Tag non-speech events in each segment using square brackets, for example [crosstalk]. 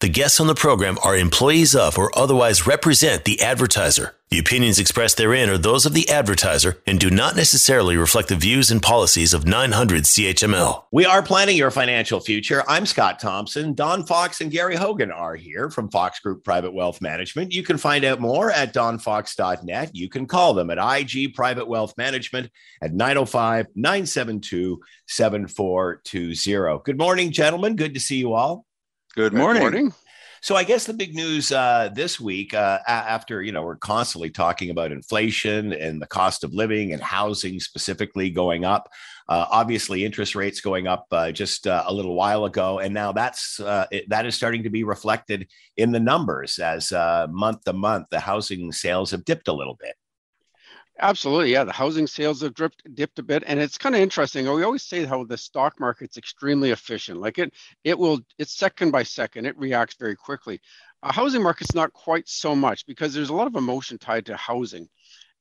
the guests on the program are employees of or otherwise represent the advertiser. The opinions expressed therein are those of the advertiser and do not necessarily reflect the views and policies of 900 CHML. We are planning your financial future. I'm Scott Thompson. Don Fox and Gary Hogan are here from Fox Group Private Wealth Management. You can find out more at donfox.net. You can call them at IG Private Wealth Management at 905 972 7420. Good morning, gentlemen. Good to see you all. Good morning. Good morning. So I guess the big news uh, this week, uh, after you know we're constantly talking about inflation and the cost of living and housing specifically going up. Uh, obviously, interest rates going up uh, just uh, a little while ago, and now that's uh, it, that is starting to be reflected in the numbers as month to month the housing sales have dipped a little bit. Absolutely, yeah. The housing sales have dipped dipped a bit, and it's kind of interesting. We always say how the stock market's extremely efficient. Like it, it will, it's second by second. It reacts very quickly. A housing market's not quite so much because there's a lot of emotion tied to housing,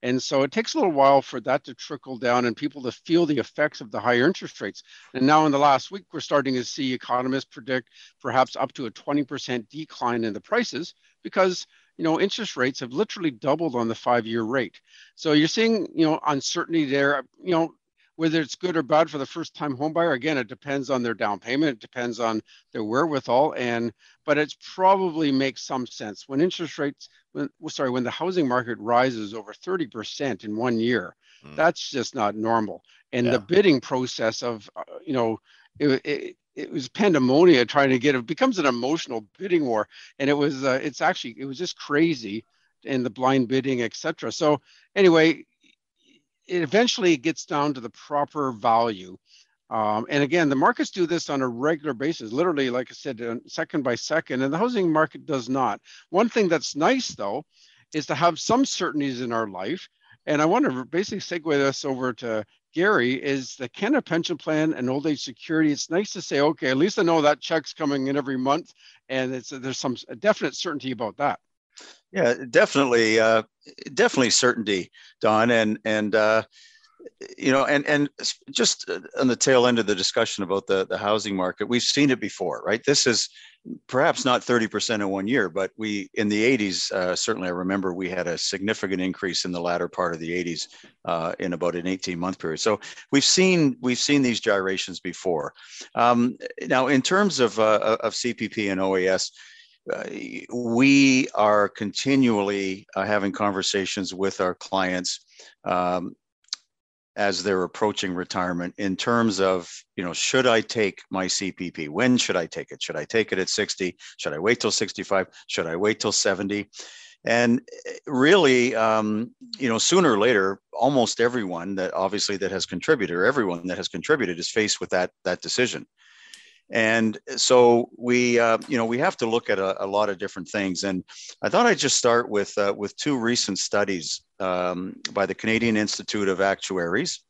and so it takes a little while for that to trickle down and people to feel the effects of the higher interest rates. And now, in the last week, we're starting to see economists predict perhaps up to a 20% decline in the prices because you know, interest rates have literally doubled on the five-year rate. So you're seeing, you know, uncertainty there. You know, whether it's good or bad for the first-time homebuyer, again, it depends on their down payment. It depends on their wherewithal, and but it's probably makes some sense when interest rates, when sorry, when the housing market rises over 30% in one year, mm. that's just not normal. And yeah. the bidding process of, uh, you know, it, it, it was pandemonium trying to get it becomes an emotional bidding war. And it was uh, it's actually it was just crazy and the blind bidding etc so anyway it eventually gets down to the proper value. Um, and again the markets do this on a regular basis literally like i said uh, second by second and the housing market does not. One thing that's nice though is to have some certainties in our life. And i want to basically segue this over to Gary, is the Canada Pension Plan and Old Age Security. It's nice to say, okay, at least I know that check's coming in every month, and it's there's some definite certainty about that. Yeah, definitely, uh, definitely certainty, Don, and and uh, you know, and and just on the tail end of the discussion about the the housing market, we've seen it before, right? This is perhaps not 30% in one year, but we in the 80s, uh, certainly I remember we had a significant increase in the latter part of the 80s uh, in about an 18 month period. So we've seen we've seen these gyrations before. Um, now, in terms of uh, of CPP and OAS. Uh, we are continually uh, having conversations with our clients um, as they're approaching retirement in terms of you know should i take my cpp when should i take it? Should i take it at 60 should i wait till 65 should i wait till 70 and eh, really um, you know sooner or later almost everyone that obviously that has contributed or everyone that has contributed is faced with that that decision and so we uh, you know we have to look at a, a, lot of different things. And i thought i'd just start with uh, with two recent studies um, by the canadian institute of actuaries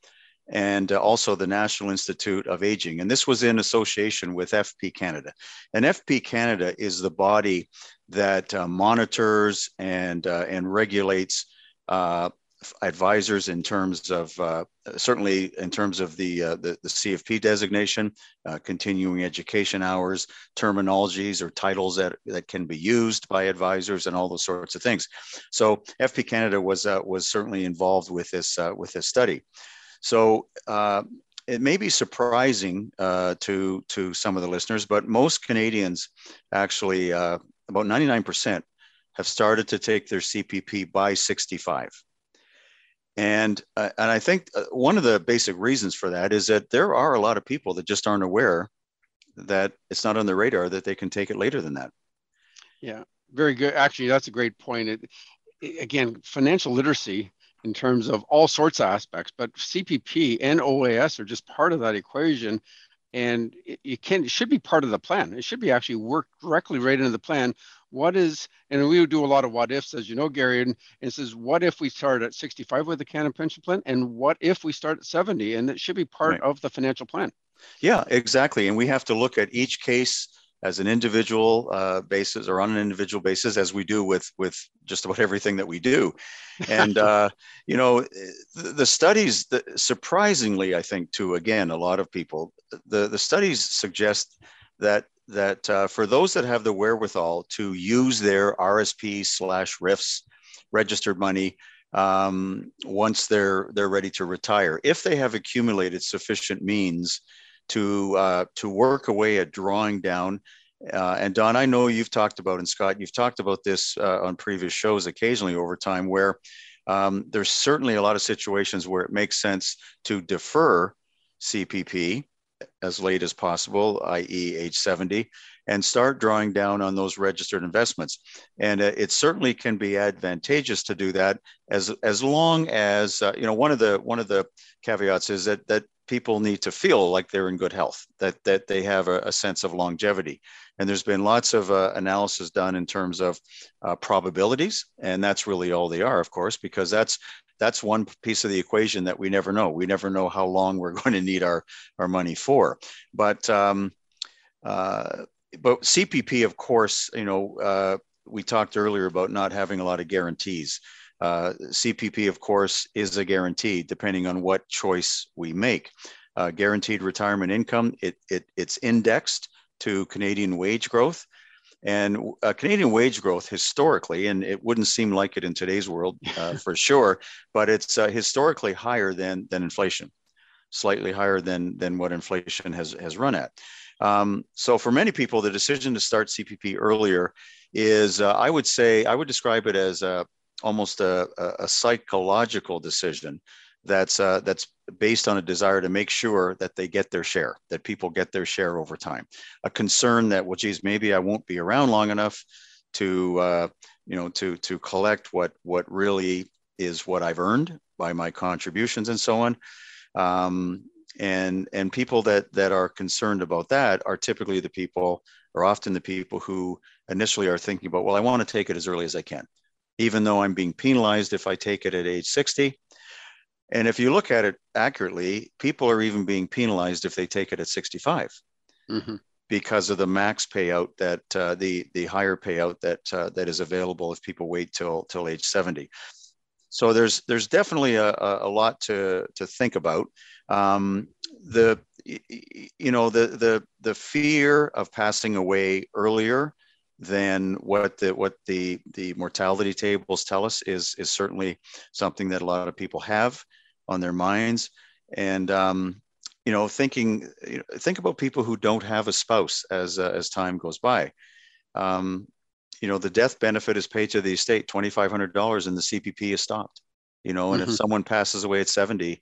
and uh, also the national institute of aging. And this was in association with fp canada. And fp canada is the body that uh, monitors and uh, and regulates uh, advisors in terms of uh, certainly in terms of the, uh, the, the CFP designation, uh, continuing education hours, terminologies or titles that, that can be used by advisors, and all those sorts of things. So FP Canada was uh, was certainly involved with this uh, with this study. So uh, it may be surprising to to some of the listeners, but most Canadians actually about 99% have started to take their CPP by 65. And, uh, and I think uh, one of the basic reasons for that is that there are a lot of people that just aren't aware that it's not on the radar that they can take it later than that. Yeah, very good. Actually, that's a great point. It, it, again, financial literacy in terms of all sorts of aspects, but CPP and OAS are just part of that equation and it, can it should be part of the plan. It should be actually worked directly right into the plan. What is and we would do a lot of what ifs, as you know, Gary, and, and says what if we start at 65 with the Canada pension plan, and what if we start at 70, and it should be part right. of the financial plan. Yeah, exactly. And we have to look at each case as an individual uh, basis or on an individual basis, as we do with with just about everything that we do. [laughs] And uh, you know, the, the studies, the, surprisingly, I think to again a lot of people, the the studies suggest that that uh, for those that have the wherewithal to use their RSP slash RRIFs registered money um, once they're they're ready to retire, if they have accumulated sufficient means to uh, to work away at drawing down. Uh, and Don, I know you've talked about, and Scott, you've talked about this uh, on previous shows occasionally over time, where um, there's certainly a lot of situations where it makes sense to defer CPP as late as possible, i.e., age 70, and start drawing down on those registered investments. And uh, it certainly can be advantageous to do that as as long as uh, you know one of the one of the caveats is that that people need to feel like they're in good health, that that they have a, a sense of longevity. And there's been lots of uh, analysis done in terms of uh, probabilities, and that's really all they are, of course, because that's that's one piece of the equation that we never know. We never know how long we're [laughs] going to need our our money for. But um, uh, but CPP, of course, you know, uh, we talked earlier about not having a lot of guarantees. Uh, CPP, of course, is a guarantee depending on what choice we make. Uh, guaranteed retirement income, it, it, it's indexed to Canadian wage growth. And uh, Canadian wage growth historically, and it wouldn't seem like it in today's world [laughs] uh, for sure, but it's uh, historically higher than, than inflation, slightly higher than, than what inflation has, has run at. Um, so for many people, the decision to start CPP earlier is, uh, I would say, I would describe it as a, almost a, a psychological decision that's uh, that's based on a desire to make sure that they get their share, that people get their share over time. A concern that, well, geez, maybe I won't be around long enough to, uh, you know, to to collect what what really is what I've earned by my contributions and so on. Um, and and people that that are concerned about that are typically the people, or often the people who initially are thinking about, well, I want to take it as early as I can even though I'm being penalized if I take it at age 60. And if you look at it accurately, people are even being penalized if they take it at 65 mm-hmm. because of the max payout that uh, the the higher payout that uh, that is available if people wait till till age 70. So there's there's definitely a, a lot to to think about. Um, the you know the the the fear of passing away earlier than what the what the the mortality tables tell us is is certainly something that a lot of people have on their minds. And um, you know thinking you know, think about people who don't have a spouse as uh, as time goes by. Um, you know the death benefit is paid to the estate $2500 and the cpp is stopped you know and mm-hmm. if someone passes away at 70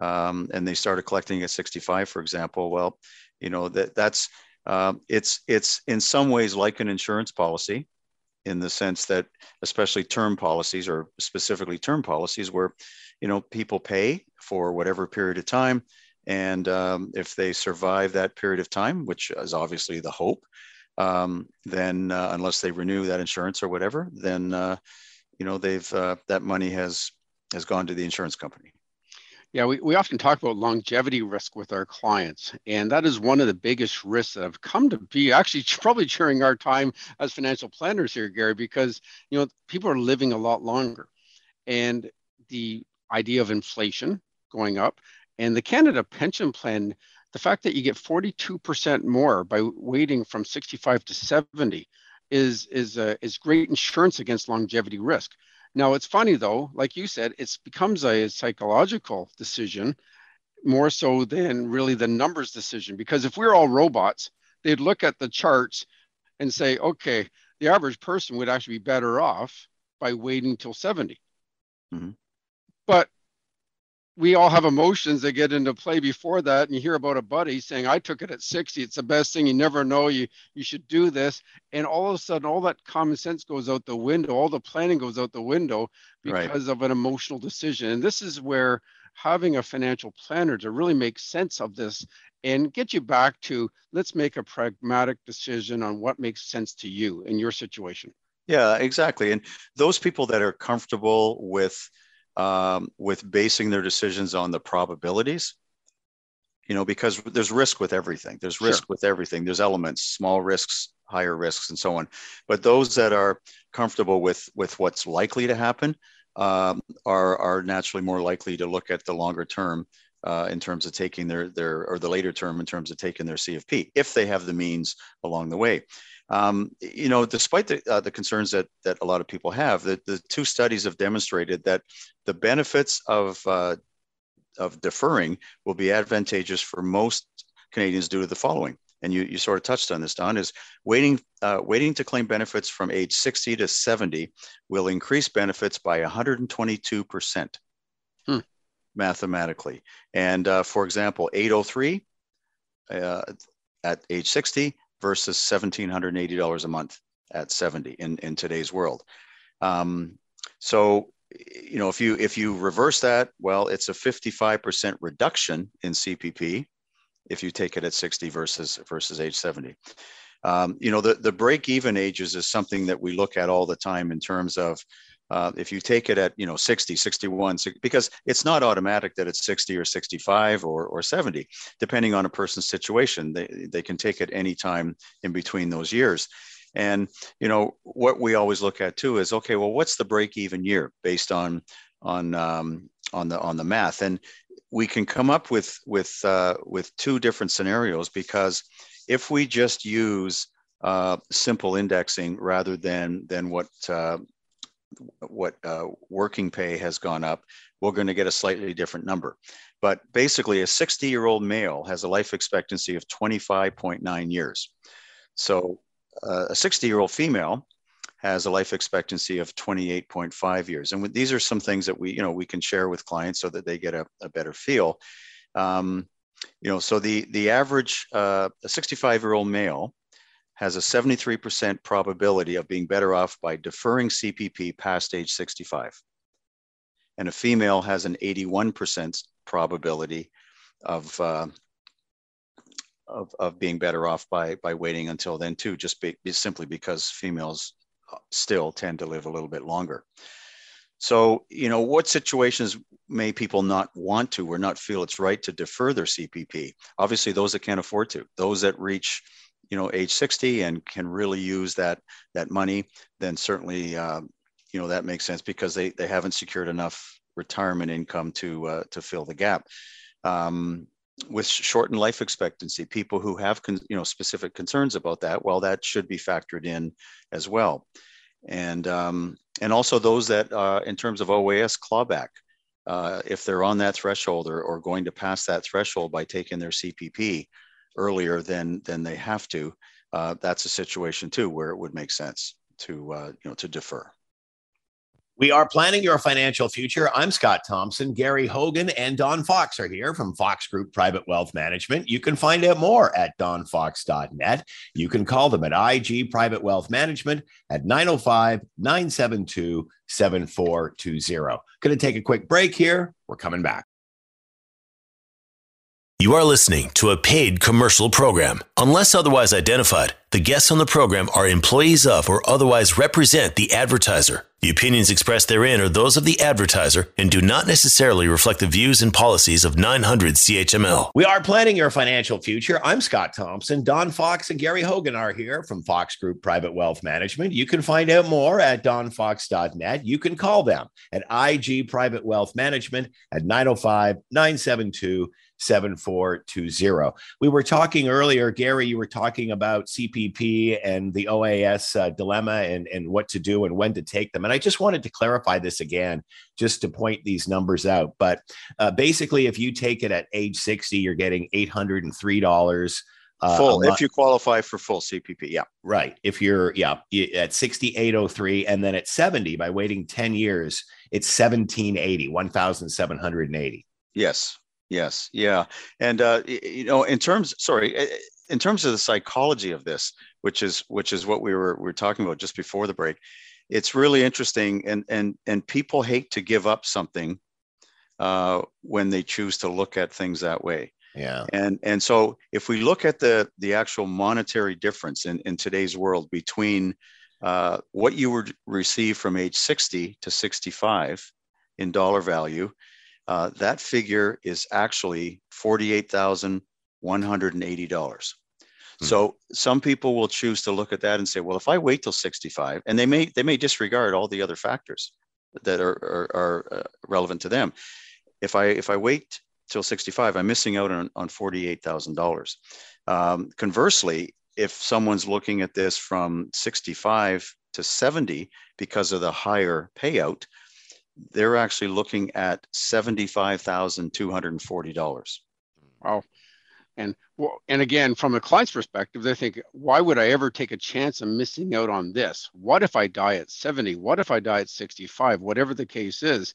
um, and they started collecting at 65 for example well you know that that's um, it's it's in some ways like an insurance policy, in the sense that especially term policies or specifically term policies where you know people pay for whatever period of time, and um, if they survive that period of time, which is obviously the hope, um, then uh, unless they renew that insurance or whatever, then uh, you know they've uh, that money has has gone to the insurance company. Yeah, we, we often talk about longevity risk with our clients, and that is one of the biggest risks that have come to be actually [laughs] probably during our time as financial planners here, Gary, because you know people are living a lot longer, and the idea of inflation going up, and the Canada Pension Plan, the fact that you get 42% more by waiting from 65 to 70 is is uh, is great insurance against longevity risk. Now it's funny though, like you said, it becomes a psychological decision more so than really the numbers decision. Because if we're all robots, they'd look at the charts and say, okay, the average person would actually be better off by waiting till 70. Mm-hmm. But we all have emotions that get into play before that and you hear about a buddy saying i took it at 60 it's the best thing you never know you you should do this. And all of a sudden all that common sense goes out the window all the planning goes out the window because right. of an emotional decision. And this is where having a financial planner to really make sense of this and get you back to let's make a pragmatic decision on what makes sense to you in your situation. Yeah exactly. And those people that are comfortable with um, with basing their decisions on the probabilities, you know, because there's risk with everything. There's risk sure. with everything. There's elements, small risks, higher risks, and so on. But those that are comfortable with with what's likely to happen um, are are naturally more likely to look at the longer term uh, in terms of taking their their or the later term in terms of taking their CFP if they have the means along the way. Um, you know, despite the, uh, the concerns that that a lot of people have, the, the two studies have demonstrated that the benefits of uh, of deferring will be advantageous for most Canadians due to the following. And you, you sort of touched on this, Don, is waiting, uh, waiting to claim benefits from age 60 to 70 will increase benefits by 122% hmm. mathematically. And uh, for example, 803 uh, at age 60 versus $1,780 a month at 70 in, in today's world. Um, so you know, if you if you reverse that, well, it's a 55% reduction in CPP if you take it at 60 versus versus age 70. Um, you know, the the break even ages is something that we look at all the time in terms of uh, if you take it at you know 60 61 because it's not automatic that it's 60 or 65 or, or 70 depending on a person's situation they, they can take it any time in between those years and you know what we always look at too is okay, well, what's the break even year based on on um, on the on the math? And we can come up with with uh, with two different scenarios because if we just use uh, simple indexing rather than than what uh, what uh, working pay has gone up, we're going to get a slightly different number. But basically, a 60 year old male has a life expectancy of 25.9 years. So uh, a 60 year old female has a life expectancy of 28.5 years. And these are some things that we, you know, we can share with clients so that they get a, a better feel. Um, you know, so the, the average, uh, a 65 year old male has a 73% probability of being better off by deferring CPP past age 65. And a female has an 81% probability of uh, of, of being better off by by waiting until then too just be, simply because females uh, still tend to live a little bit longer so you know what situations may people not want to or not feel it's right to defer their cpp obviously those that can't afford to those that reach you know age 60 and can really use that that money then certainly uh, you know that makes sense because they they haven't secured enough retirement income to uh, to fill the gap. Um, with shortened life expectancy, people who have con- you know specific concerns about that, well, that should be factored in as well, and um, and also those that uh, in terms of OAS clawback, uh, if they're on that threshold or, or going to pass that threshold by taking their CPP earlier than than they have to, uh, that's a situation too where it would make sense to uh, you know to defer. We are planning your financial future. I'm Scott Thompson. Gary Hogan and Don Fox are here from Fox Group Private Wealth Management. You can find out more at donfox.net. You can call them at IG Private Wealth Management at 905 972 7420. Going to take a quick break here. We're coming back. You are listening to a paid commercial program. Unless otherwise identified, the guests on the program are employees of or otherwise represent the advertiser. The opinions expressed therein are those of the advertiser and do not necessarily reflect the views and policies of 900 CHML. We are planning your financial future. I'm Scott Thompson. Don Fox and Gary Hogan are here from Fox Group Private Wealth Management. You can find out more at donfox.net. You can call them at IG Private Wealth Management at 905 972 7420. We were talking earlier, Gary, you were talking about CPP and the OAS uh, dilemma and, and what to do and when to take them. And I just wanted to clarify this again, just to point these numbers out. But uh, basically, if you take it at age 60, you're getting $803. Uh, full if you qualify for full CPP. Yeah. Right. If you're, yeah, at 6803 and then at 70 by waiting 10 years, it's 1780, 1780. Yes. Yes, yeah, and uh, you know, in terms, sorry, in terms of the psychology of this, which is which is what we were we were talking about just before the break, it's really interesting, and and and people hate to give up something uh, when they choose to look at things that way. Yeah, and and so if we look at the the actual monetary difference in in today's world between uh, what you would receive from age 60 to 65 in dollar value uh, that figure is actually $48,180. Hmm. So some people will choose to look at that and say, well, if I wait till 65, and they may they may disregard all the other factors that are, are, are uh, relevant to them. If I if I wait till 65, I'm missing out on, on $48,000. Um, conversely, if someone's looking at this from 65 to 70 because of the higher payout, they're actually looking at $75,240. Wow. And well, and again, from the client's perspective, they think, why would I ever take a chance of missing out on this? What if I die at 70? What if I die at 65? Whatever the case is,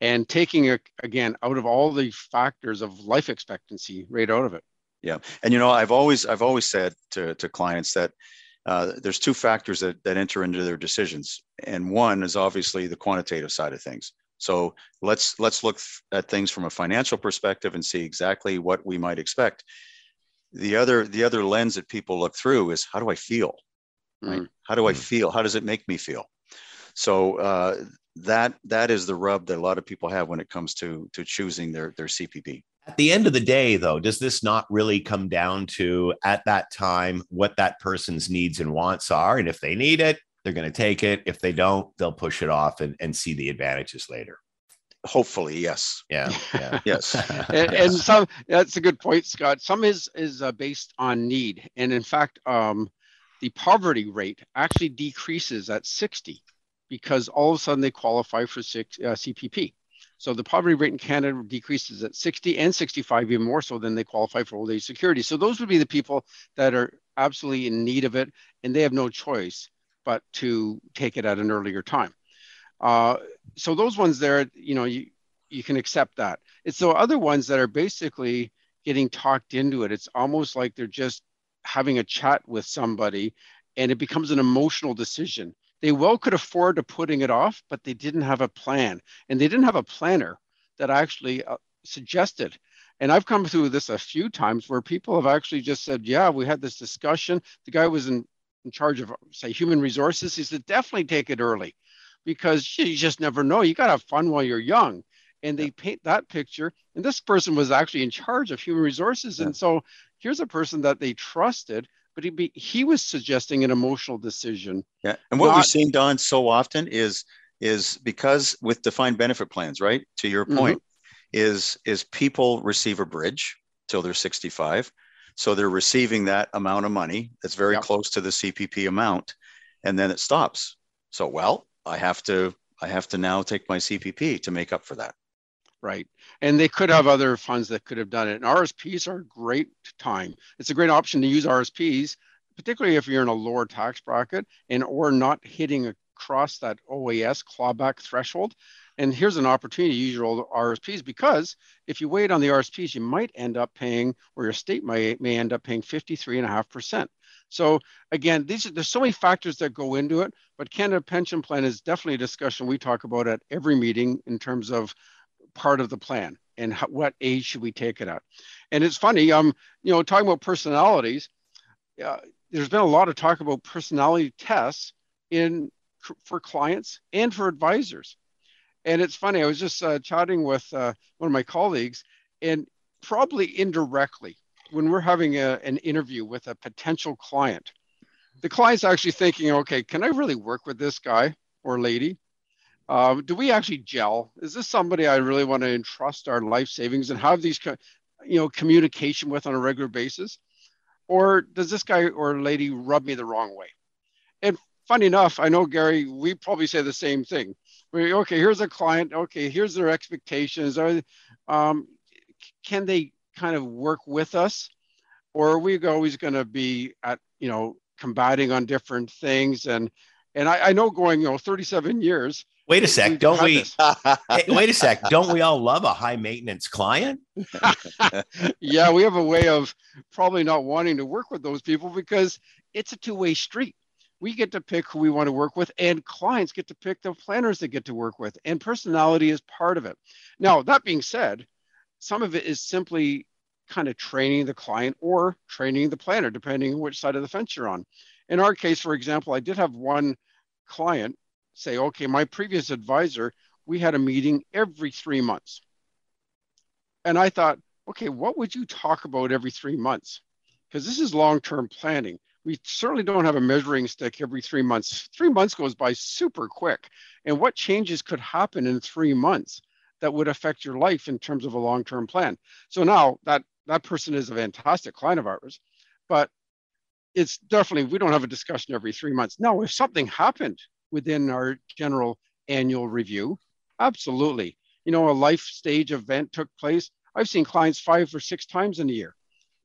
and taking again out of all the factors of life expectancy right out of it. Yeah, and you know, I've always I've always said to to clients that uh, there's two factors that, that enter into their decisions and one is obviously the quantitative side of things so let's let's look at things from a financial perspective and see exactly what we might expect the other the other lens that people look through is how do i feel right mm. how do i mm. feel how does it make me feel so uh, that that is the rub that a lot of people have when it comes to to choosing their their cpp at the end of the day, though, does this not really come down to at that time what that person's needs and wants are? And if they need it, they're going to take it. If they don't, they'll push it off and, and see the advantages later. Hopefully, yes. Yeah. yeah. [laughs] yes. [laughs] and, and, some that's a good point, Scott. Some is is uh, based on need, and in fact, um, the poverty rate actually decreases at 60 because all of a sudden they qualify for six, uh, CPP. So the poverty rate in Canada decreases at 60 and 65, even more so than they qualify for old age security. So those would be the people that are absolutely in need of it, and they have no choice but to take it at an earlier time. Uh, so those ones there, you know, you you can accept that. It's the other ones that are basically getting talked into it. It's almost like they're just having a chat with somebody, and it becomes an emotional decision they well could afford to putting it off, but they didn't have a plan, and they didn't have a planner that actually uh, suggested. And I've come through this a few times where people have actually just said, "Yeah, we had this discussion. The guy was in, in charge of, say, human resources. He said, definitely take it early, because you just never know. You got to have fun while you're young." And they paint that picture. And this person was actually in charge of human resources, yeah. and so here's a person that they trusted but he be, he was suggesting an emotional decision. Yeah, and what not, we've seen Don so often is is because with defined benefit plans, right? To your mm-hmm. point, mm-hmm. is is people receive a bridge till they're 65, so they're receiving that amount of money that's very yep. close to the CPP amount, and then it stops. So well, I have to I have to now take my CPP to make up for that right? And they could have other funds that could have done it. And RSPs are a great time. It's a great option to use RSPs, particularly if you're in a lower tax bracket and or not hitting across that OAS clawback threshold. And here's an opportunity to use your old RSPs because if you wait on the RSPs, you might end up paying, or your state may, may end up paying 53.5%. So again, these are, there's so many factors that go into it, but Canada Pension Plan is definitely a discussion we talk about at every meeting in terms of part of the plan and how, what age should we take it at and it's funny um you know talking about personalities uh, there's been a lot of talk about personality tests in for clients and for advisors and it's funny i was just uh, chatting with uh, one of my colleagues and probably indirectly when we're having a, an interview with a potential client the client's actually thinking okay can i really work with this guy or lady um, do we actually gel? Is this somebody I really want to entrust our life savings and have these, you know, communication with on a regular basis, or does this guy or lady rub me the wrong way? And funny enough, I know Gary, we probably say the same thing. Okay, here's a client. Okay, here's their expectations. Are, um, can they kind of work with us, or are we always going to be at, you know, combating on different things? And and I, I know going, you know, 37 years Wait a sec, don't we? hey, wait a sec, don't we all love a high maintenance client? [laughs] yeah, we have a way of probably not wanting to work with those people because it's a two way street. We get to pick who we want to work with, and clients get to pick the planners they get to work with, and personality is part of it. Now, that being said, some of it is simply kind of training the client or training the planner, depending on which side of the fence you're on. In our case, for example, I did have one client say, okay, my previous advisor, we had a meeting every three months. And I thought, okay, what would you talk about every three months? Because this is long term planning. We certainly don't have a measuring stick every three months. Three months goes by super quick. And what changes could happen in three months that would affect your life in terms of a long term plan? So now that that person is a fantastic client of ours, but it's definitely, we don't have a discussion every three months. Now, if something happened within our general annual review, absolutely. You know, a life stage event took place. I've seen clients five or six times in a year,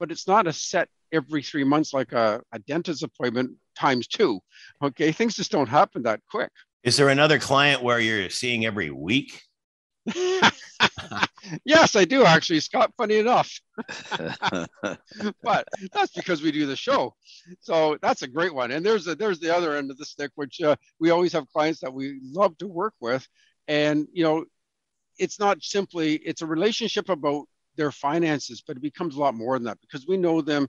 but it's not a set every three months like a, a dentist appointment times two. Okay, things just don't happen that quick. Is there another client where you're seeing every week? [laughs] yes, I do actually, Scott. Funny enough, [laughs] but that's because we do the show. So that's a great one. And there's a, there's the other end of the stick, which uh, we always have clients that we love to work with, and you know, it's not simply it's a relationship about their finances, but it becomes a lot more than that because we know them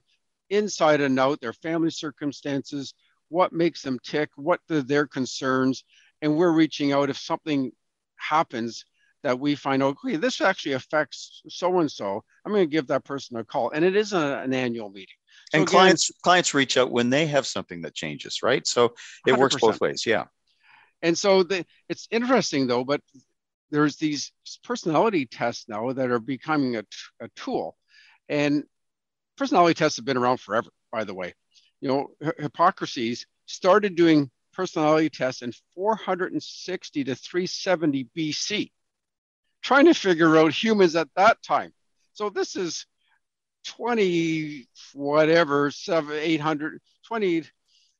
inside and out, their family circumstances, what makes them tick, what are their concerns, and we're reaching out if something happens that we find, out, okay, this actually affects so and so. I'm going to give that person a call, and it is a, an annual meeting. So and again, clients clients reach out when they have something that changes, right? So it 100%. works both ways, yeah. And so the, it's interesting though, but there's these personality tests now that are becoming a, a tool, and personality tests have been around forever. By the way, you know, Hippocrates started doing personality tests in 460 to 370 BC trying to figure out humans at that time. So this is 20, whatever, seven, 800, 20,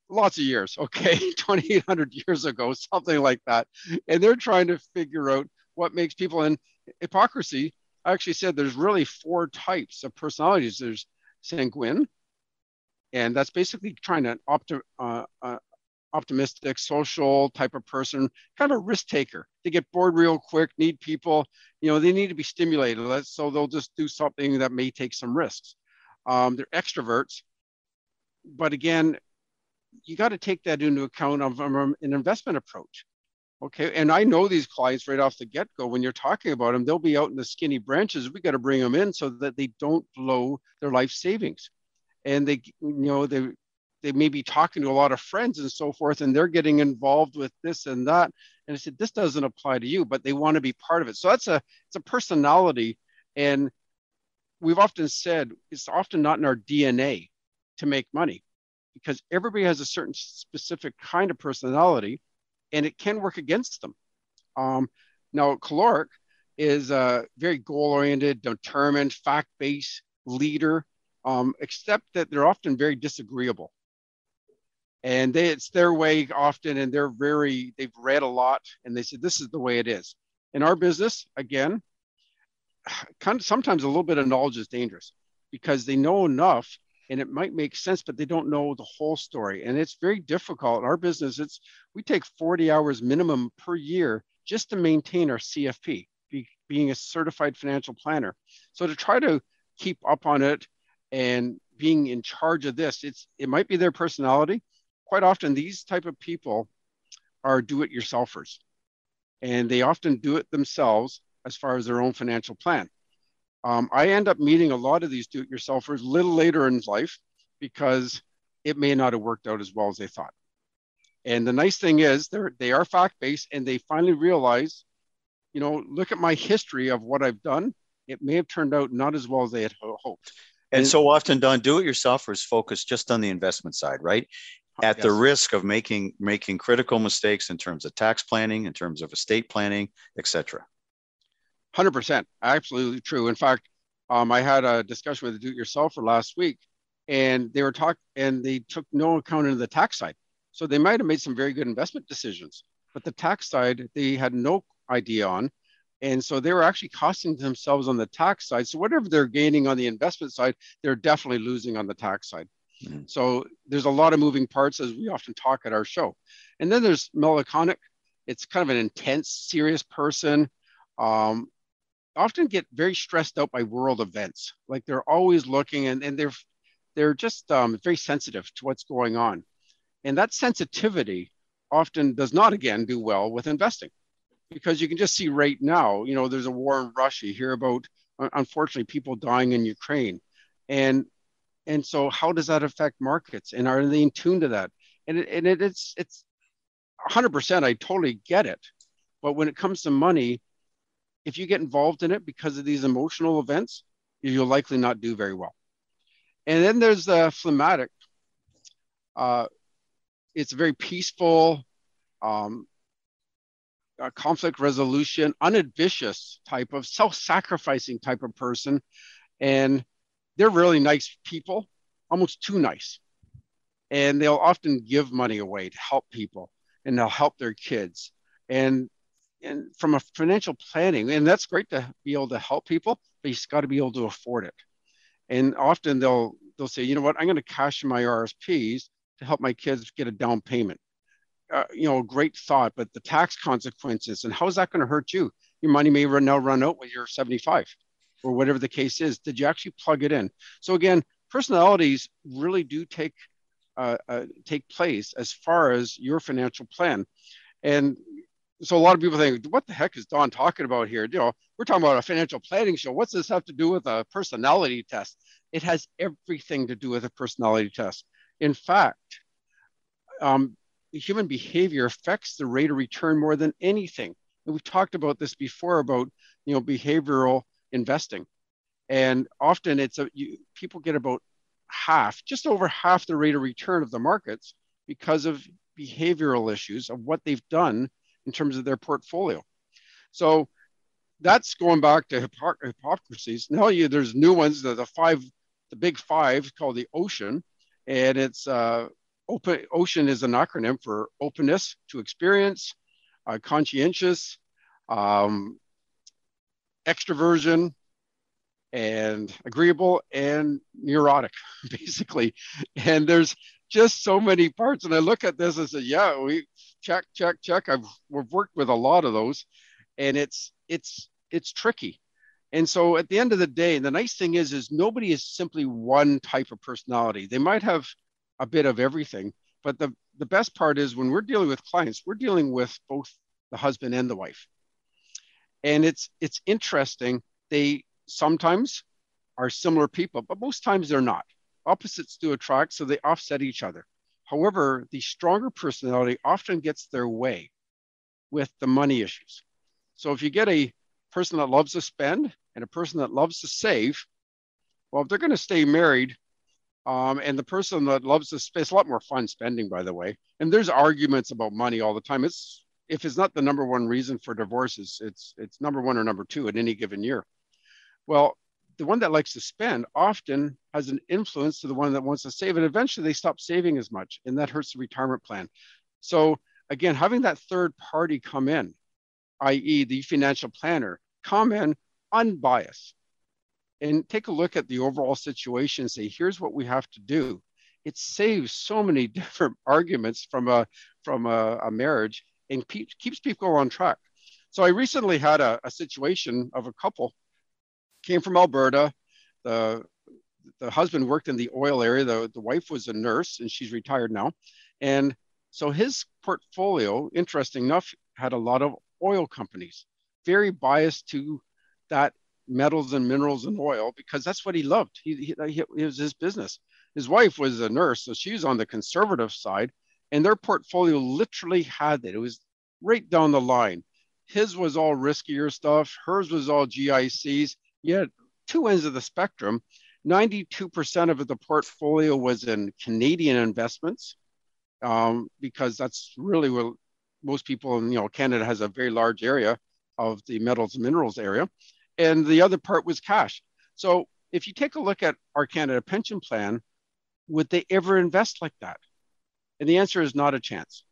lots of years, okay, [laughs] 2,800 years ago, something like that. And they're trying to figure out what makes people in Hippocrates. I actually said there's really four types of personalities. There's sanguine, and that's basically trying to uh, uh, optimistic, social type of person, kind of a risk taker. They get bored real quick, need people, you know, they need to be stimulated. So they'll just do something that may take some risks. Um, they're extroverts. But again, you got to take that into account of um, an investment approach. Okay. And I know these clients right off the get go. When you're talking about them, they'll be out in the skinny branches. We got to bring them in so that they don't blow their life savings. And they, you know, they they may be talking to a lot of friends and so forth, and they're getting involved with this and that. And I said, this doesn't apply to you, but they want to be part of it. So that's a it's a personality, and we've often said it's often not in our DNA to make money because everybody has a certain specific kind of personality, and it can work against them. Um, now, choleric is a very goal-oriented, determined, fact-based leader, um, except that they're often very disagreeable and they, it's their way often and they're very they've read a lot and they said this is the way it is in our business again [sighs] kind of sometimes a little bit of knowledge is dangerous because they know enough and it might make sense but they don't know the whole story. And it's very difficult. Our business it's we take 40 hours minimum per year just to maintain our cfp be, being a certified financial planner. So to try to keep up on it and being in charge of this it's it might be their personality. Quite often these type of people are do-it-yourselfers and they often do it themselves as far as their own financial plan um, I end up meeting a lot of these do it yourselfers a little later in life because it may not have worked out as well as they thought. And the nice thing is, they're, they are fact based and they finally realize, you know, look at my history of what I've done. It may have turned out not as well as they had hoped. And, and so often, Don, do it yourselfers focus just on the investment side, right? At yes. the risk of making making critical mistakes in terms of tax planning, in terms of estate planning, et cetera. 100%. Absolutely true. In fact, um, I had a discussion with a do-it-yourselfer last week, and they were talking, and they took no account into the tax side. So they might have made some very good investment decisions, but the tax side they had no idea on, and so they were actually costing themselves on the tax side. So whatever they're gaining on the investment side, they're definitely losing on the tax side. Mm-hmm. So there's a lot of moving parts, as we often talk at our show. And then there's Melancholic. It's kind of an intense, serious person. Um, often get very stressed out by world events. Like they're always looking and, and they're they're just um, very sensitive to what's going on. And that sensitivity often does not again do well with investing because you can just see right now, you know, there's a war in Russia. You hear about unfortunately people dying in Ukraine, and and so how does that affect markets, and are they in tune to that? And it, and it, it's it's 100%. I totally get it, but when it comes to money, if you get involved in it because of these emotional events, you'll likely not do very well. And then there's the phlegmatic. Uh, it's very peaceful, um, conflict resolution, unambitious type of self-sacrificing type of person, and they're really nice people, almost too nice. And they'll often give money away to help people, and they'll help their kids. And and from a financial planning, and that's great to be able to help people, but you've got to be able to afford it. And often they'll they'll say, you know what, I'm going to cash in my RSPs to help my kids get a down payment. Uh, you know, great thought, but the tax consequences and how is that going to hurt you? Your money may run, now run out when you're 75 or whatever the case is. Did you actually plug it in? So again, personalities really do take uh, uh, take place as far as your financial plan. And so a lot of people think, what the heck is Don talking about here? You know, we're talking about a financial planning show. What's this have to do with a personality test? It has everything to do with a personality test. In fact, um, human behavior affects the rate of return more than anything. And we've talked about this before about you know behavioral investing, and often it's a you, people get about half, just over half the rate of return of the markets because of behavioral issues of what they've done in terms of their portfolio. So that's going back to Hippocrates. Now you, there's new ones, the, the five, the big five called the ocean, and it's uh, open. Ocean is an acronym for openness to experience, uh, conscientious, um, extroversion, and agreeable and neurotic, [laughs] basically. And there's just so many parts. And I look at this and say, yeah, we check, check, check. I've we've worked with a lot of those, and it's it's it's tricky. And so at the end of the day, the nice thing is, is nobody is simply one type of personality. They might have a bit of everything, but the, the best part is when we're dealing with clients, we're dealing with both the husband and the wife. And it's it's interesting. They sometimes are similar people, but most times they're not. Opposites do attract, so they offset each other. However, the stronger personality often gets their way with the money issues. So if you get a person that loves to spend and a person that loves to save, well, if they're going to stay married, um, and the person that loves to spend, it's a lot more fun spending, by the way. And there's arguments about money all the time. It's if it's not the number one reason for divorce, it's it's, it's number one or number two in any given year. Well, the one that likes to spend often has an influence to the one that wants to save, and eventually they stop saving as much, and that hurts the retirement plan. So again, having that third party come in, i.e., the financial planner, come in unbiased and take a look at the overall situation and say, here's what we have to do. It saves so many [laughs] different arguments from a from a, a marriage and keeps people on track. So I recently had a, a situation of a couple came from Alberta. The the husband worked in the oil area. The, the wife was a nurse and she's retired now. And so his portfolio, interesting enough, had a lot of oil companies, very biased to that metals and minerals and oil because that's what he loved. He, he, he, was his business. His wife was a nurse, so she was on the conservative side, and their portfolio literally had it. It was right down the line. His was all riskier stuff, hers was all GICs, yeah, two ends of the spectrum. 92% of the portfolio was in Canadian investments um, because that's really where most people in you know Canada has a very large area of the metals and minerals area, and the other part was cash. So if you take a look at our Canada pension plan, would they ever invest like that? And the answer is not a chance.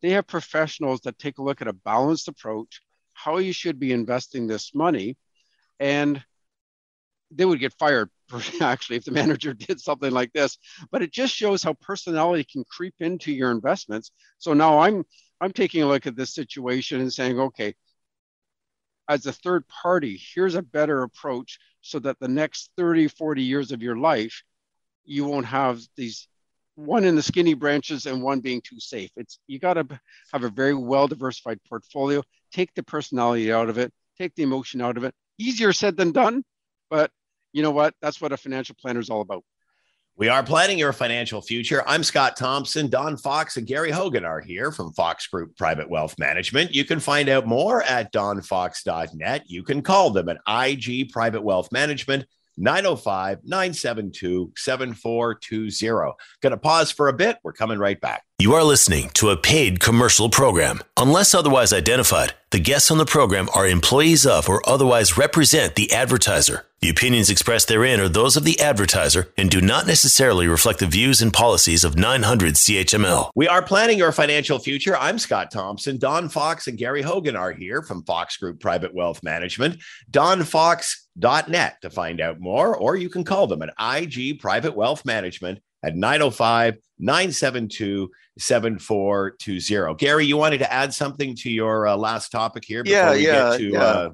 They have professionals that take a look at a balanced approach, how you should be investing this money, and they would get fired [laughs] actually if the manager [laughs] did something like this. But it just shows how personality can creep into your investments. So now i'm i'm taking a look at this situation and saying okay as a third party here's a better approach so that the next 30 40 years of your life you won't have these one in the skinny branches and one being too safe. It's you got to have a very well diversified portfolio. Take the personality out of it. Take the emotion out of it easier said than done, But you know what? That's what a financial planner is all about. We are planning your financial future. I'm Scott Thompson. Don Fox and Gary Hogan are here from Fox Group Private Wealth Management. You can find out more at donfox.net. You can call them at IG Private Wealth Management 905 972 7420. Going to pause for a bit. We're coming right back. You are listening to a paid commercial program. Unless otherwise identified, the guests on the program are employees of or otherwise represent the advertiser. The opinions expressed therein are those of the advertiser and do not necessarily reflect the views and policies of 900 CHML. We are planning your financial future. I'm Scott Thompson. Don Fox and Gary Hogan are here from Fox Group Private Wealth Management. DonFox.net to find out more, or you can call them at IG Private Wealth Management at 905 972 7420. Gary, you wanted to add something to your uh, last topic here before yeah, we yeah, get to yeah. uh,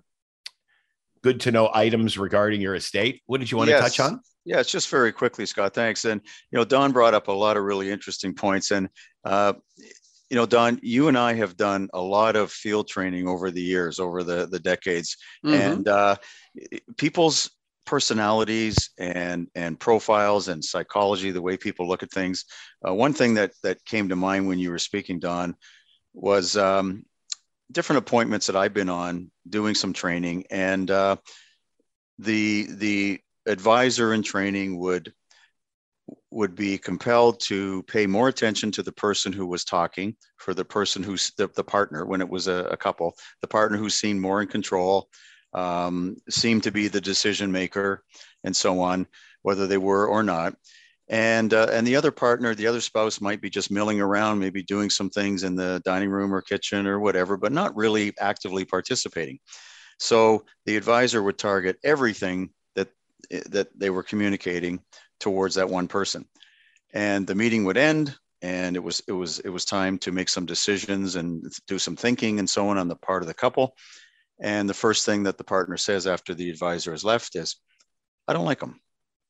good to know items regarding your estate. What did you want Yes. to touch on? Yeah, it's just very quickly, Scott. Thanks. And you know, Don brought up a lot of really interesting points. And uh, you know, Don, you and I have done a lot of field training over the years, over the the decades, Mhm. and uh, people's personalities and and profiles and psychology, the way people look at things. Uh, one thing that that came to mind when you were speaking, Don, was um, different appointments that I've been on, doing some training, and uh, the the advisor in training would would be compelled to pay more attention to the person who was talking for the person who's the, the partner when it was a, a couple the partner who seemed more in control um, seemed to be the decision maker and so on whether they were or not. And uh, and the other partner the other spouse might be just milling around maybe doing some things in the dining room or kitchen or whatever but not really actively participating. So the advisor would target everything that that they were communicating towards that one person. And the meeting would end and it was it was it was time to make some decisions and do some thinking and so on on the part of the couple and the first thing that the partner says after the advisor has left is i don't like him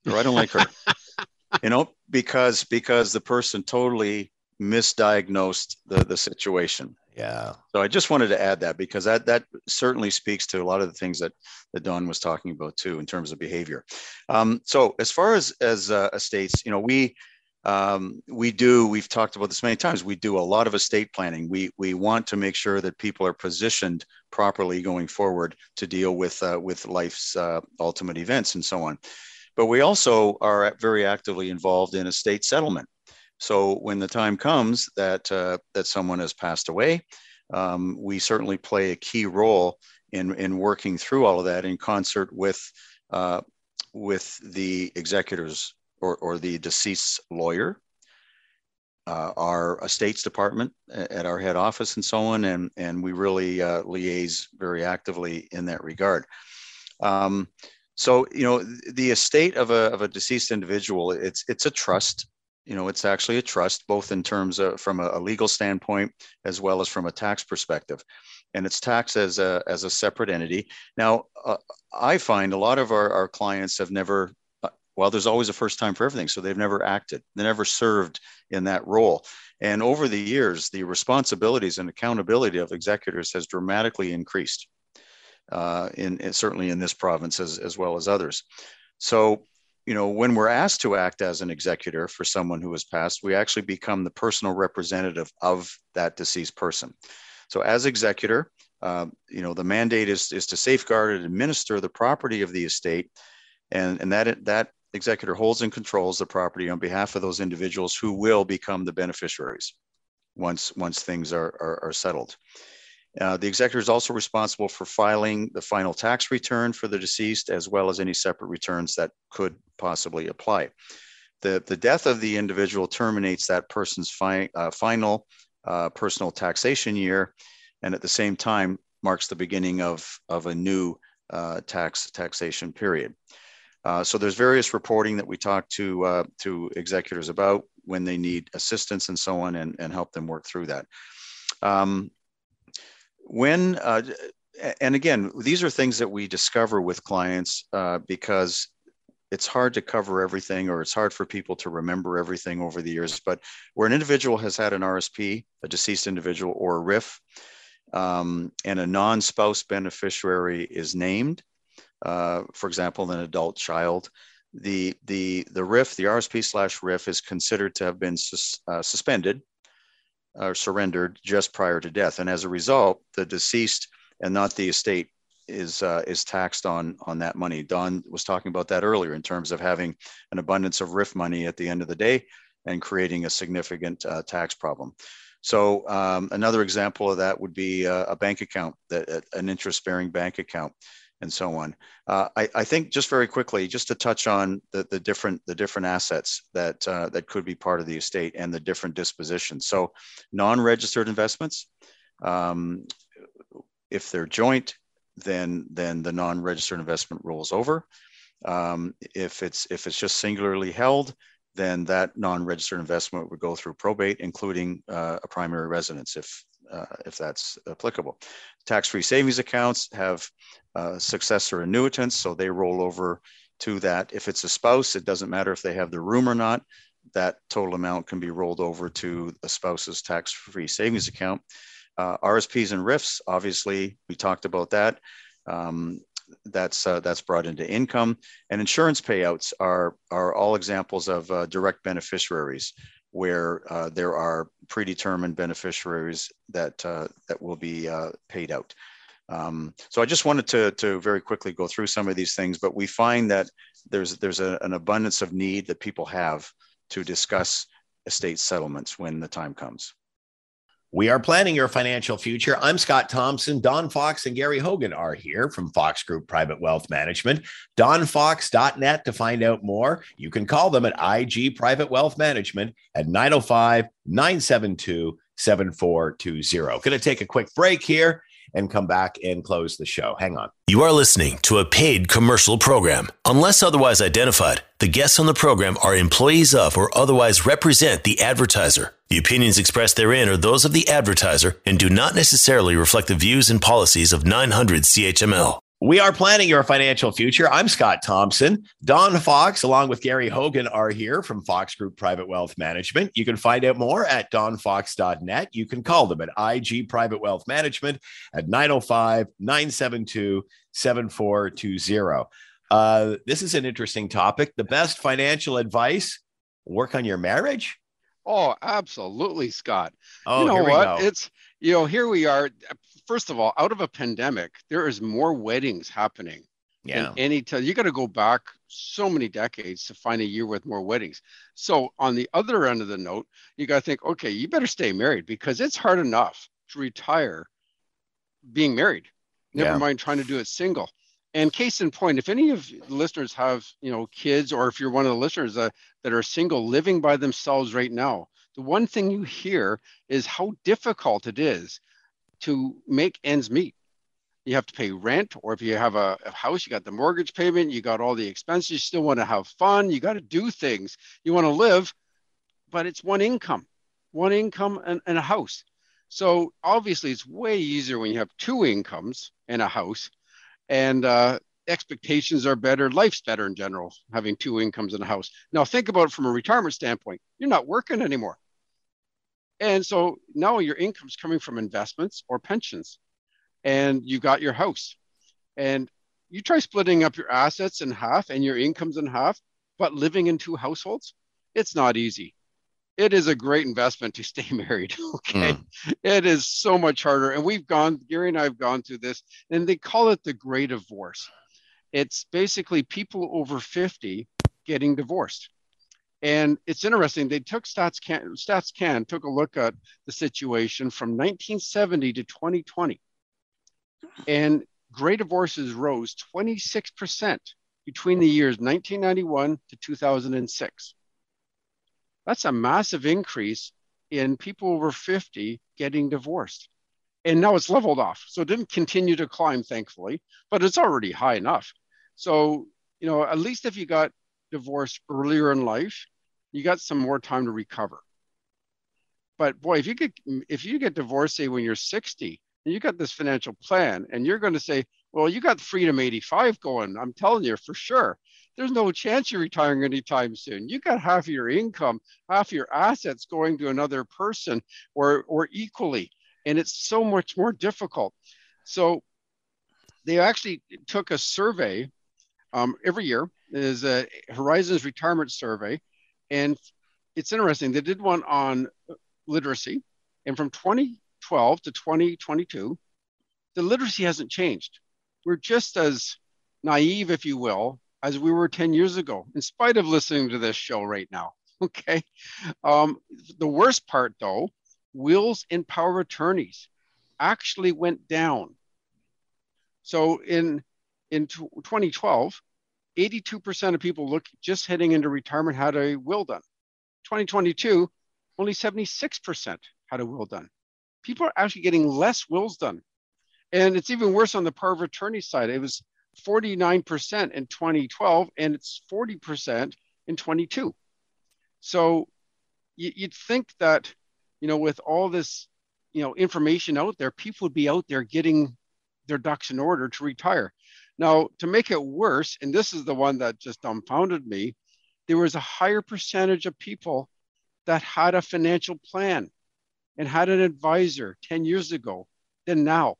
or i don't like her [laughs] you know because because the person totally misdiagnosed the the situation Yeah. so I just wanted to add that because that that certainly speaks to a lot of the things that that Don was talking about too in terms of behavior. Um, so as far as as uh, estates, you know, we um, we do. We've talked about this many times. We do a lot of estate planning. We we want to make sure that people are positioned properly going forward to deal with uh, with life's uh, ultimate events and so on. But we also are very actively involved in estate settlement. So when the time comes that uh, that someone has passed away, um, we certainly play a key role in in working through all of that in concert with uh, with the executors or, or the deceased's lawyer, uh, our estates department at our head office, and so on, and and we really uh, liaise very actively in that regard. Um, so you know the estate of a of a deceased individual, it's it's a trust. You know it's actually a trust both in terms of from a, legal standpoint as well as from a tax perspective. And it's taxed as a as a separate entity. Now uh, i find a lot of our, our clients have never well there's always a first time for everything so they've never acted. They never served in that role. And over the years the responsibilities and accountability of executors has dramatically increased uh, in, in certainly in this province as, as well as others. So you know, when we're asked to act as an executor for someone who has passed, we actually become the personal representative of that deceased person. So, as executor, uh, you know, the mandate is, is to safeguard and administer the property of the estate, and, and that that executor holds and controls the property on behalf of those individuals who will become the beneficiaries once once things are, are, are settled. Uh, the executor is also responsible for filing the final tax return for the deceased, as well as any separate returns that could possibly apply. The, the death of the individual terminates that person's fi- uh, final uh, personal taxation year, and at the same time marks the beginning of, of a new uh, tax taxation period. Uh, so there's various reporting that we talk to uh, to executors about when they need assistance and so on, and, and help them work through that. Um, when uh, and again these are things that we discover with clients uh, because it's hard to cover everything or it's hard for people to remember everything over the years but where an individual has had an rsp a deceased individual or a RRIF um, and a non-spouse beneficiary is named uh, for example, an adult child, the the the RRIF, the RSP slash RRIF, is considered to have been sus, uh, suspended or surrendered just prior to death, and as a result, the deceased and not the estate is uh, is taxed on on that money. Don was talking about that earlier in terms of having an abundance of RRIF money at the end of the day and creating a significant uh, tax problem. So um, another example of that would be a, a bank account, that an interest-bearing bank account, and so on. Uh, I, I, think just very quickly, just to touch on the, the different the different assets that uh, that could be part of the estate and the different dispositions. So non-registered investments, um, if they're joint, then then the non-registered investment rolls over. Um, if it's if it's just singularly held, then that non-registered investment would go through probate, including uh, a primary residence, if uh, if that's applicable. Tax-free savings accounts have uh, successor annuitants, so they roll over to that. If it's a spouse, it doesn't matter if they have the room or not. That total amount can be rolled over to a spouse's tax-free savings account. Uh, RSPs and RRIFs, obviously, we talked about that. Um, that's uh, that's brought into income, and insurance payouts are are all examples of uh, direct beneficiaries, where uh, there are predetermined beneficiaries that uh, that will be uh, paid out. Um, so I just wanted to to very quickly go through some of these things, but we find that there's there's a, an abundance of need that people have to discuss estate settlements when the time comes. We are planning your financial future. I'm Scott Thompson. Don Fox and Gary Hogan are here from Fox Group Private Wealth Management. DonFox.net to find out more. You can call them at IG Private Wealth Management at 905 972 7420. Going to take a quick break here and come back and close the show. Hang on. You are listening to a paid commercial program. Unless otherwise identified, the guests on the program are employees of or otherwise represent the advertiser. The opinions expressed therein are those of the advertiser and do not necessarily reflect the views and policies of 900 CHML. We are planning your financial future. I'm Scott Thompson. Don Fox, along with Gary Hogan, are here from Fox Group Private Wealth Management. You can find out more at donfox.net. You can call them at IG Private Wealth Management at 905 972 7420. Uh, this is an interesting topic. The best financial advice work on your marriage? Oh, absolutely, Scott. Oh, you know what? Go. It's you know, here we are first of all, out of a pandemic, there is more weddings happening yeah. than any time. You got to go back so many decades to find a year with more weddings. So on the other end of the note, you got to think, okay, you better stay married because it's hard enough to retire being married. Never yeah. mind trying to do it single. And case in point, if any of the listeners have, you know, kids, or if you're one of the listeners uh, that are single living by themselves right now, the one thing you hear is how difficult it is to make ends meet. You have to pay rent, or if you have a, a house, you got the mortgage payment, you got all the expenses, you still want to have fun, you got to do things, you want to live, but it's one income, one income and, and a house. So obviously, it's way easier when you have two incomes and a house, and uh, expectations are better. Life's better in general, having two incomes and a house. Now, think about it from a retirement standpoint. You're not working anymore. And so now your income's coming from investments or pensions, and you got your house. And you try splitting up your assets in half and your incomes in half, but living in two households, it's not easy. It is a great investment to stay [laughs] married. Okay. Mm. It is so much harder. And we've gone, Gary and I have gone through this, and they call it the gray divorce. It's basically people over 50 getting divorced. And it's interesting. They took Stats Can, Stats Can took a look at the situation from 1970 to 2020, and gray divorces rose 26% between the years 1991 to 2006. That's a massive increase in people over 50 getting divorced. And now it's leveled off. So it didn't continue to climb, thankfully, but it's already high enough. So, you know, at least if you got divorced earlier in life, you got some more time to recover. But boy, if you get if you get divorced, say when you're 60, and you got this financial plan, and you're going to say, well, you got Freedom 85 going. I'm telling you for sure. There's no chance you're retiring anytime soon. You got half of your income, half your assets going to another person or or equally. And it's so much more difficult. So they actually took a survey um, every year. Is a Horizons retirement survey, and it's interesting. They did one on literacy, and from 2012 to 2022, the literacy hasn't changed. We're just as naive, if you will, as we were 10 years ago, in spite of listening to this show right now. [laughs] Okay. Um, the worst part, though, wills and power of attorneys actually went down. So in in 2012, 82% of people look just heading into retirement had a will done. 2022, only 76% had a will done. People are actually getting less wills done. And it's even worse on the power of attorney side. It was 49% in 2012 and it's 40% in 22. So you'd think that, you know, with all this, you know, information out there, people would be out there getting their ducks in order to retire. Now, to make it worse, and this is the one that just dumbfounded me, there was a higher percentage of people that had a financial plan and had an advisor 10 years ago than now.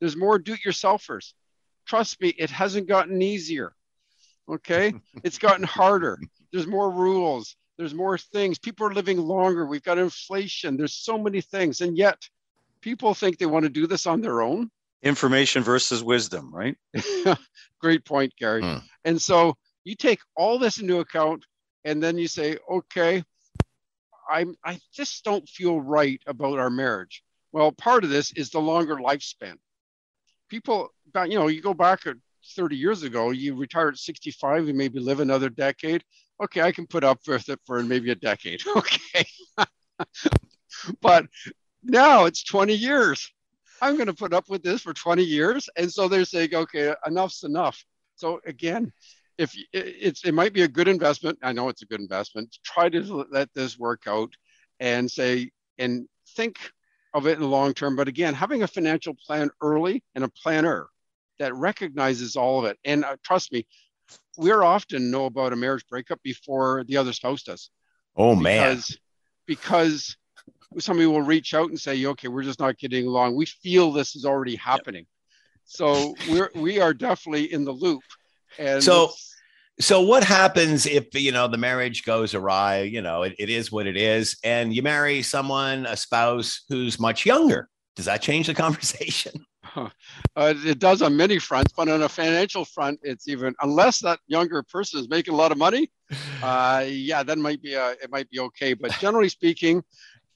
There's more do it yourselfers. Trust me, it hasn't gotten easier. Okay. [laughs] it's gotten harder. There's more rules. There's more things. People are living longer. We've got inflation. There's so many things. And yet, people think they want to do this on their own. Information versus wisdom, right? [laughs] Great point, Gary. Hmm. And so you take all this into account and then you say, okay, I'm, I just don't feel right about our marriage. Well, part of this is the longer lifespan people, you know, you go back 30 years ago, you retire at 65, you maybe live another decade. Okay, I can put up with it for maybe a decade. [laughs] Okay. [laughs] but now it's 20 years. I'm going to put up with this for 20 years. And so they're saying, okay, enough's enough. So again, if it's, it might be a good investment. I know it's a good investment. Try to let this work out and say, and think of it in the long term. But again, having a financial plan early and a planner that recognizes all of it. And uh, trust me, we're often know about a marriage breakup before the other spouse does. Oh man. Because, because somebody will reach out and say, okay, we're just not getting along. We feel this is already happening. Yep. So we're we are definitely in the loop. And so so what happens if you know the marriage goes awry you know it, it is what it is and you marry someone a spouse who's much younger does that change the [laughs] conversation [laughs] uh, it does on many fronts but on a financial front it's even unless that younger person is making a lot of money [laughs] uh, yeah that might be a, it might be okay but generally speaking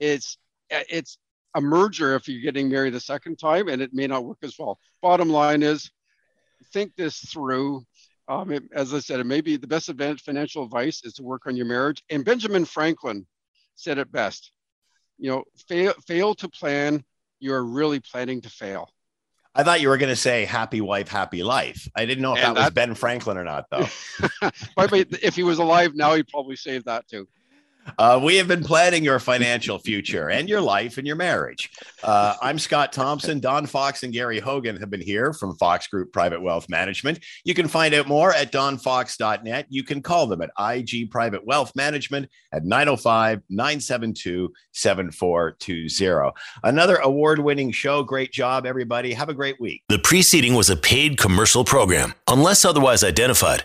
it's it's a merger if you're getting married a second time and it may not work as well bottom line is think this through um, it, as I said, it may be the best financial advice is to work on your marriage. And Benjamin Franklin said it best. You know, fail, fail to plan, you're really planning to fail. I thought you were going to say happy wife, happy life. I didn't know if that, that was Ben Franklin or not, though. [laughs] By the way, if he was alive now, he'd probably say that too. Uh, we have been planning your financial future and your life and your marriage. Uh, I'm Scott Thompson. Don Fox and Gary Hogan have been here from Fox Group Private Wealth Management. You can find out more at donfox.net. You can call them at IG Private Wealth Management at 905 972 7420. Another award winning show. Great job, everybody. Have a great week. The preceding was a paid commercial program. Unless otherwise identified,